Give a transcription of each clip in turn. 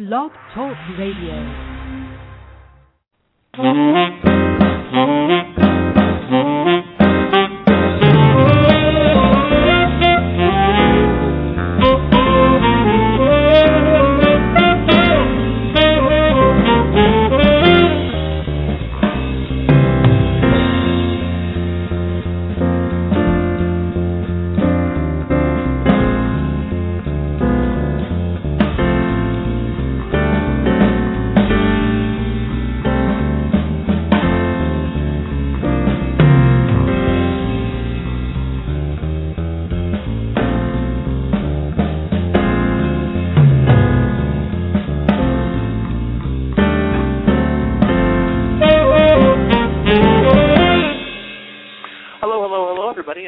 Blog Talk Radio. Mm-hmm.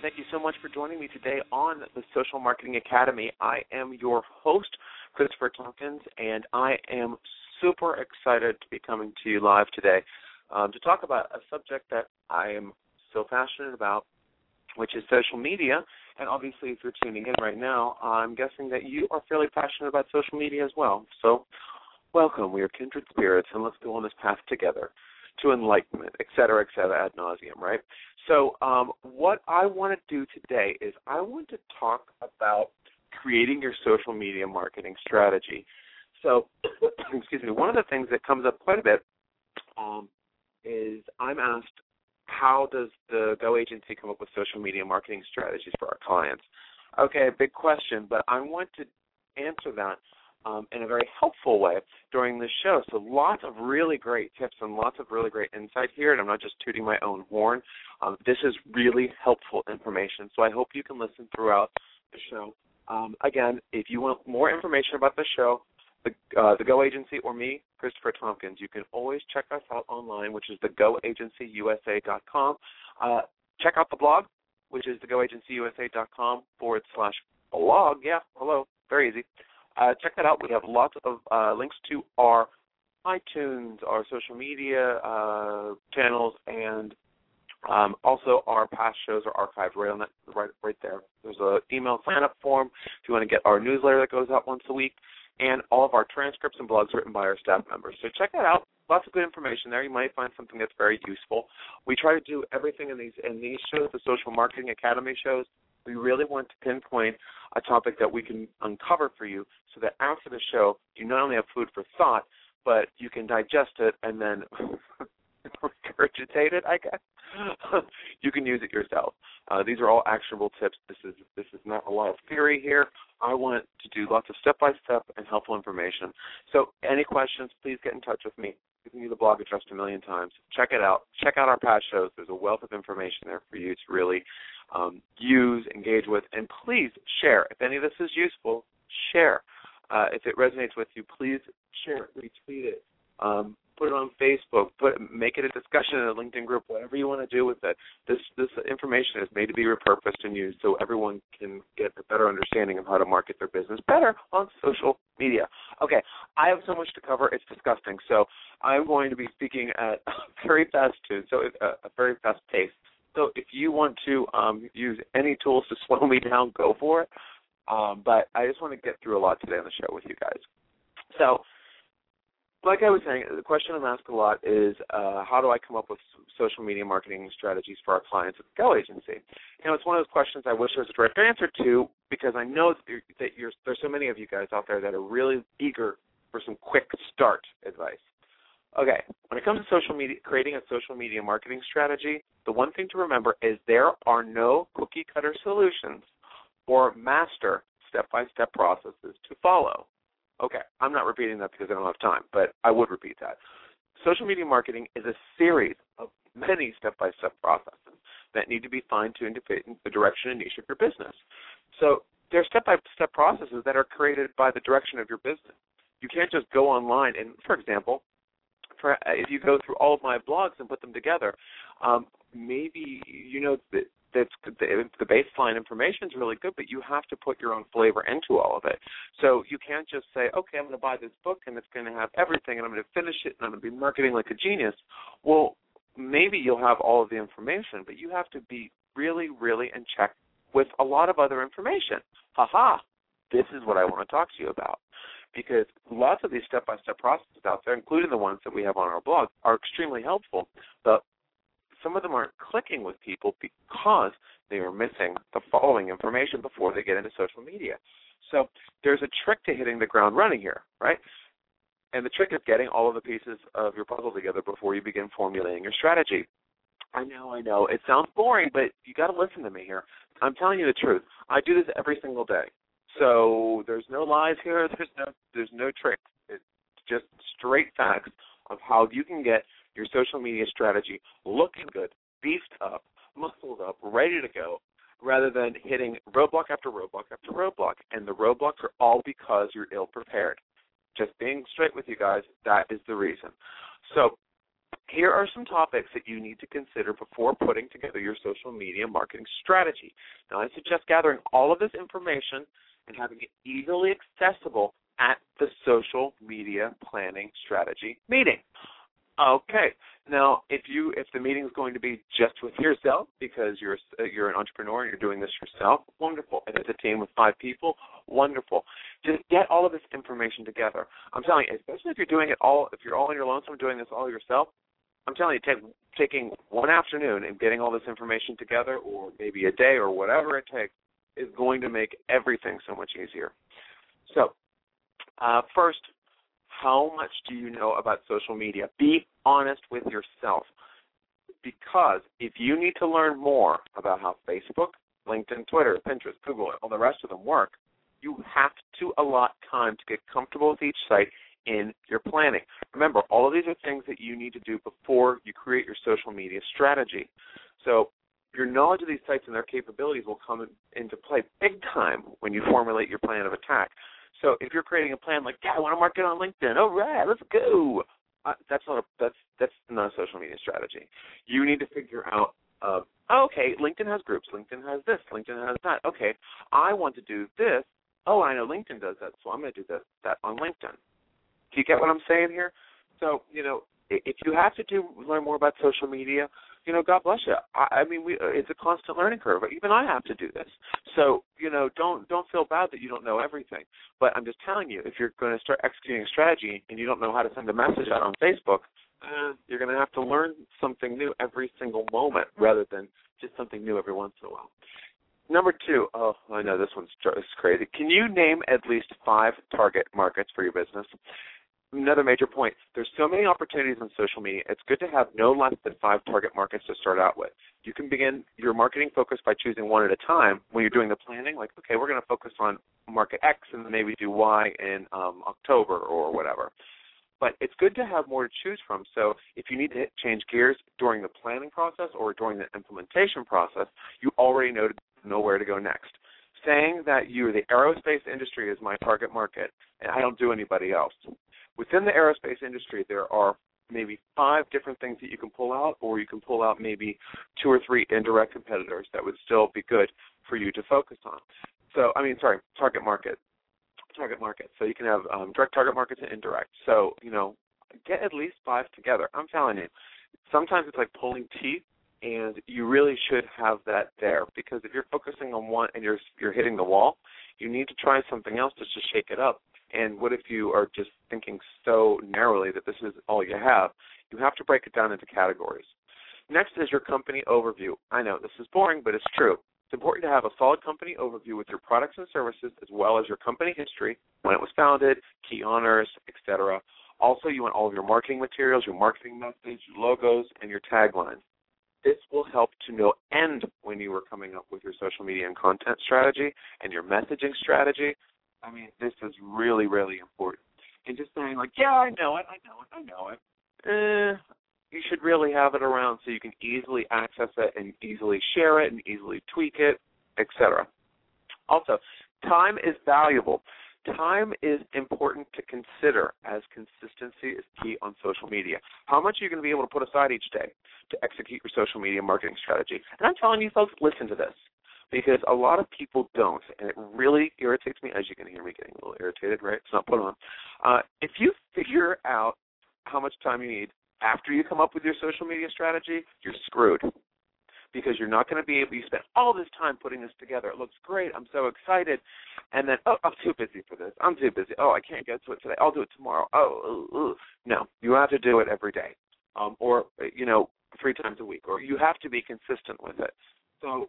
Thank you so much for joining me today on the Social Marketing Academy. I am your host, Christopher Tompkins, and I am super excited to be coming to you live today um, to talk about a subject that I am so passionate about, which is social media. And obviously, if you're tuning in right now, I'm guessing that you are fairly passionate about social media as well. So, welcome. We are kindred spirits, and let's go on this path together to enlightenment, et cetera, et cetera, ad nauseum, right? So, um, what I want to do today is I want to talk about creating your social media marketing strategy. So, excuse me, one of the things that comes up quite a bit um, is I'm asked, how does the Go agency come up with social media marketing strategies for our clients? Okay, big question, but I want to answer that um, in a very helpful way during this show. So lots of really great tips and lots of really great insight here, and I'm not just tooting my own horn. Um, this is really helpful information, so I hope you can listen throughout the show. Um, again, if you want more information about the show, the, uh, the Go Agency or me, Christopher Tompkins, you can always check us out online, which is thegoagencyusa.com. Uh, check out the blog, which is thegoagencyusa.com forward slash blog. Yeah, hello, very easy. Uh, check that out. We have lots of uh, links to our iTunes, our social media uh, channels, and um, also our past shows are archived right on that right right there. There's a email sign up form if you want to get our newsletter that goes out once a week, and all of our transcripts and blogs written by our staff members. So check that out. Lots of good information there. You might find something that's very useful. We try to do everything in these in these shows, the Social Marketing Academy shows. We really want to pinpoint a topic that we can uncover for you so that after the show, you not only have food for thought, but you can digest it and then regurgitate it, I guess. you can use it yourself. Uh, these are all actionable tips. This is this is not a lot of theory here. I want to do lots of step by step and helpful information. So, any questions, please get in touch with me. You use the blog address a million times. Check it out. Check out our past shows. There's a wealth of information there for you to really um, use, engage with, and please share. If any of this is useful, share. Uh, if it resonates with you, please share it, retweet it, um, put it on Facebook, put make it a discussion in a LinkedIn group, whatever you want to do with it. This this information is made to be repurposed and used so everyone can get a better understanding of how to market their business better on social media. Okay, I have so much to cover; it's disgusting. So I'm going to be speaking at a very fast tune, so a, a very fast pace. So if you want to um, use any tools to slow me down, go for it. Um, but I just want to get through a lot today on the show with you guys. So, like I was saying, the question I'm asked a lot is uh, how do I come up with social media marketing strategies for our clients at the Go Agency? You know, it's one of those questions I wish there was a direct answer to because I know that, that there's so many of you guys out there that are really eager for some quick start advice. Okay, when it comes to social media, creating a social media marketing strategy, the one thing to remember is there are no cookie cutter solutions or master step by step processes to follow. Okay, I'm not repeating that because I don't have time, but I would repeat that. Social media marketing is a series of many step by step processes that need to be fine tuned to fit the direction and niche of your business. So there are step by step processes that are created by the direction of your business. You can't just go online and, for example, for, if you go through all of my blogs and put them together, um, maybe you know that that's the, the baseline information is really good, but you have to put your own flavor into all of it. So you can't just say, okay, I'm going to buy this book and it's going to have everything, and I'm going to finish it, and I'm going to be marketing like a genius. Well, maybe you'll have all of the information, but you have to be really, really in check with a lot of other information. Ha ha! This is what I want to talk to you about. Because lots of these step-by-step processes out there, including the ones that we have on our blog, are extremely helpful. But some of them aren't clicking with people because they are missing the following information before they get into social media. So there's a trick to hitting the ground running here, right? And the trick is getting all of the pieces of your puzzle together before you begin formulating your strategy. I know, I know. It sounds boring, but you got to listen to me here. I'm telling you the truth. I do this every single day. So there's no lies here. There's no there's no tricks. It's just straight facts of how you can get your social media strategy looking good, beefed up, muscled up, ready to go, rather than hitting roadblock after roadblock after roadblock. And the roadblocks are all because you're ill prepared. Just being straight with you guys, that is the reason. So here are some topics that you need to consider before putting together your social media marketing strategy. Now, I suggest gathering all of this information and having it easily accessible at the social media planning strategy meeting. Okay. Now, if you if the meeting is going to be just with yourself because you're you're an entrepreneur and you're doing this yourself, wonderful. If it's a team with five people, wonderful. Just get all of this information together. I'm telling you, especially if you're doing it all, if you're all on your lonesome doing this all yourself, I'm telling you, take, taking one afternoon and getting all this information together, or maybe a day or whatever it takes, is going to make everything so much easier. So, uh, first, how much do you know about social media? Be honest with yourself. Because if you need to learn more about how Facebook, LinkedIn, Twitter, Pinterest, Google, all the rest of them work, you have to allot time to get comfortable with each site in your planning. Remember, all of these are things that you need to do before you create your social media strategy. So your knowledge of these sites and their capabilities will come into play big time when you formulate your plan of attack. So if you're creating a plan like, yeah, I want to market on LinkedIn. All right, let's go. Uh, that's not a that's that's not a social media strategy. You need to figure out. Uh, okay, LinkedIn has groups. LinkedIn has this. LinkedIn has that. Okay, I want to do this. Oh, I know LinkedIn does that, so I'm going to do that that on LinkedIn. Do you get what I'm saying here? So you know, if you have to do learn more about social media, you know, God bless you. I, I mean, we it's a constant learning curve. Even I have to do this. So you know, don't don't feel bad that you don't know everything. But I'm just telling you, if you're going to start executing a strategy and you don't know how to send a message out on Facebook, uh, you're going to have to learn something new every single moment rather than just something new every once in a while. Number two, oh, I know this one's just crazy. Can you name at least five target markets for your business? Another major point. There's so many opportunities on social media. It's good to have no less than five target markets to start out with. You can begin your marketing focus by choosing one at a time when you're doing the planning. Like, okay, we're going to focus on market X and then maybe do Y in um, October or whatever. But it's good to have more to choose from. So if you need to change gears during the planning process or during the implementation process, you already know know where to go next. Saying that you the aerospace industry is my target market and I don't do anybody else within the aerospace industry, there are maybe five different things that you can pull out, or you can pull out maybe two or three indirect competitors that would still be good for you to focus on. So, I mean, sorry, target market, target market. So you can have um, direct target markets and indirect. So, you know, get at least five together. I'm telling you, sometimes it's like pulling teeth, and you really should have that there because if you're focusing on one and you're you're hitting the wall, you need to try something else just to shake it up and what if you are just thinking so narrowly that this is all you have? You have to break it down into categories. Next is your company overview. I know this is boring, but it's true. It's important to have a solid company overview with your products and services as well as your company history, when it was founded, key honors, etc. Also, you want all of your marketing materials, your marketing message, your logos, and your taglines. This will help to no end when you are coming up with your social media and content strategy and your messaging strategy I mean, this is really, really important. And just saying like, yeah, I know it, I know it, I know it. Eh, you should really have it around so you can easily access it and easily share it and easily tweak it, etc. Also, time is valuable. Time is important to consider as consistency is key on social media. How much are you going to be able to put aside each day to execute your social media marketing strategy? And I'm telling you folks, listen to this because a lot of people don't, and it really irritates me. As you can hear me getting a little irritated, right? It's not put on. Uh, if you figure out how much time you need after you come up with your social media strategy, you're screwed. because you're not going to be able. You spend all this time putting this together. It looks great. I'm so excited, and then oh, I'm too busy for this. I'm too busy. Oh, I can't get to it today. I'll do it tomorrow. Oh, no, you have to do it every day, um, or you know, three times a week, or you have to be consistent with it. So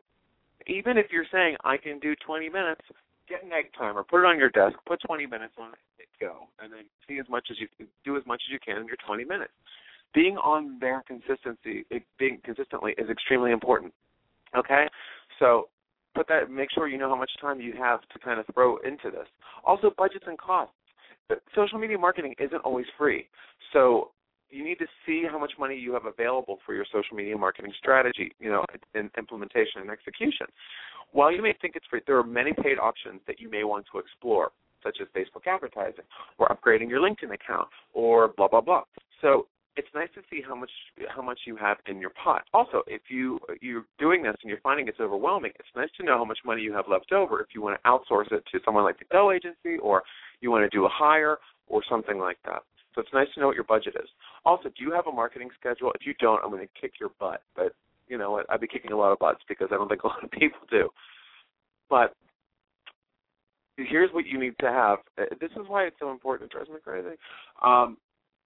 even if you're saying I can do 20 minutes, get an egg timer, put it on your desk, put 20 minutes on it, go, and then see as much as you do as much as you can in your 20 minutes. Being on there consistency, being consistently is extremely important. Okay, so put that. Make sure you know how much time you have to kind of throw into this. Also, budgets and costs. Social media marketing isn't always free, so you need to see how much money you have available for your social media marketing strategy, you know, in implementation and execution. While you may think it's free, there are many paid options that you may want to explore, such as Facebook advertising or upgrading your LinkedIn account or blah blah blah. So it's nice to see how much how much you have in your pot. Also, if you you're doing this and you're finding it's overwhelming, it's nice to know how much money you have left over if you want to outsource it to someone like the Go agency or you want to do a hire or something like that. So it's nice to know what your budget is. Also, do you have a marketing schedule? If you don't, I'm going to kick your butt. But you know what? I'd be kicking a lot of butts because I don't think a lot of people do. But here's what you need to have. Uh, this is why it's so important. It drives me crazy. Um,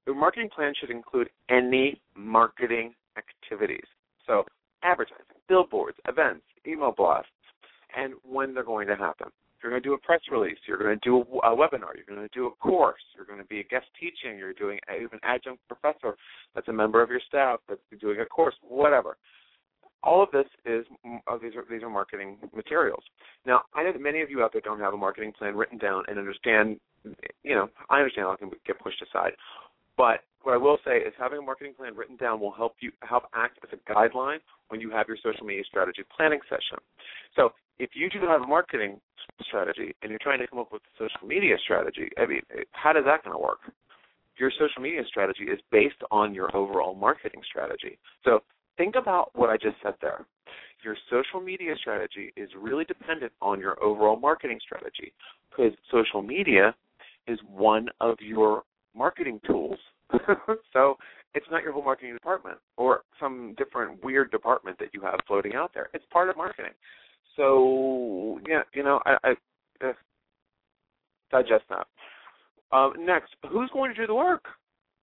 your marketing plan should include any marketing activities. So advertising, billboards, events, email blasts, and when they're going to happen. You're going to do a press release. You're going to do a, a webinar. You're going to do a course. You're going to be a guest teaching. You're doing a, an adjunct professor that's a member of your staff that's doing a course, whatever. All of this is uh, these are these are marketing materials. Now, I know that many of you out there don't have a marketing plan written down and understand. You know, I understand how it can get pushed aside, but what I will say is having a marketing plan written down will help you help act as a guideline when you have your social media strategy planning session. So if you do not have a marketing strategy and you're trying to come up with a social media strategy, I mean, how does that going to work? Your social media strategy is based on your overall marketing strategy. So think about what I just said there. Your social media strategy is really dependent on your overall marketing strategy because social media is one of your marketing tools. so it's not your whole marketing department or some different weird department that you have floating out there. It's part of marketing. So yeah, you know, I, I uh, digest that. Um, next, who's going to do the work?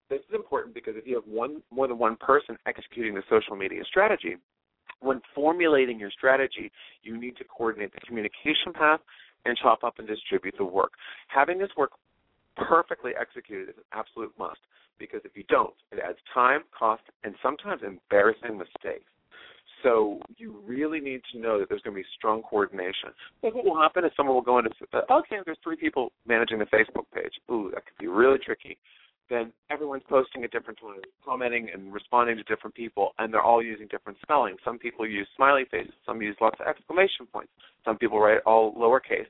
This is important because if you have one more than one person executing the social media strategy, when formulating your strategy, you need to coordinate the communication path and chop up and distribute the work. Having this work perfectly executed is an absolute must because if you don't, it adds time, cost, and sometimes embarrassing mistakes. So you really need to know that there's going to be strong coordination. Because what will happen is someone will go into, uh, okay, there's three people managing the Facebook page. Ooh, that could be really tricky. Then everyone's posting at different times, commenting and responding to different people, and they're all using different spelling. Some people use smiley faces, some use lots of exclamation points, some people write all lowercase.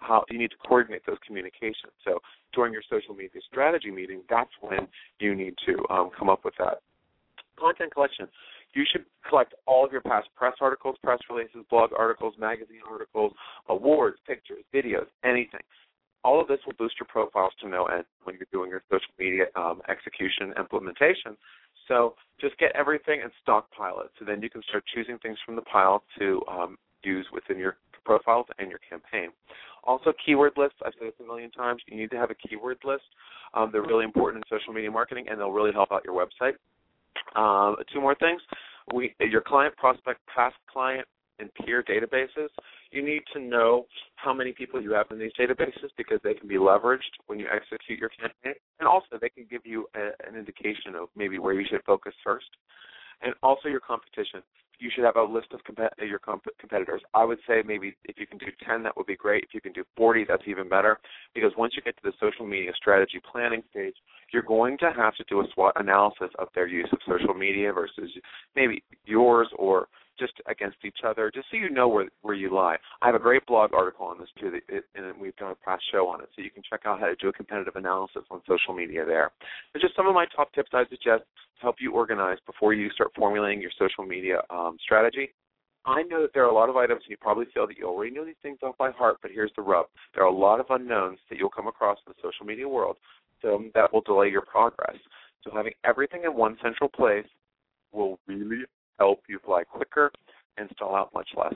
How you need to coordinate those communications. So during your social media strategy meeting, that's when you need to um, come up with that content collection you should collect all of your past press articles, press releases, blog articles, magazine articles, awards, pictures, videos, anything. All of this will boost your profiles to no end when you're doing your social media um, execution implementation. So just get everything and stockpile it. So then you can start choosing things from the pile to um, use within your profiles and your campaign. Also, keyword lists. I've said this a million times. You need to have a keyword list. Um, they're really important in social media marketing, and they'll really help out your website. Um, two more things. We, your client, prospect, past client, and peer databases. You need to know how many people you have in these databases because they can be leveraged when you execute your campaign, and also they can give you a, an indication of maybe where you should focus first. And also your competition you should have a list of comp- your comp- competitors. I would say maybe if you can do 10, that would be great. If you can do 40, that's even better. Because once you get to the social media strategy planning stage, you're going to have to do a SWOT analysis of their use of social media versus maybe yours or just against each other, just so you know where where you lie. I have a great blog article on this too, that it, and we've done a past show on it, so you can check out how to do a competitive analysis on social media there. But just some of my top tips I suggest to help you organize before you start formulating your social media um, strategy. I know that there are a lot of items, and you probably feel that you already know these things off by heart, but here's the rub. There are a lot of unknowns that you'll come across in the social media world so that will delay your progress. So having everything in one central place will really help you fly quicker, and stall out much less.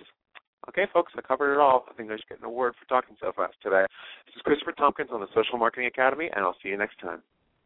Okay, folks, I covered it all. I think I should get an award for talking so fast today. This is Christopher Tompkins on the Social Marketing Academy, and I'll see you next time.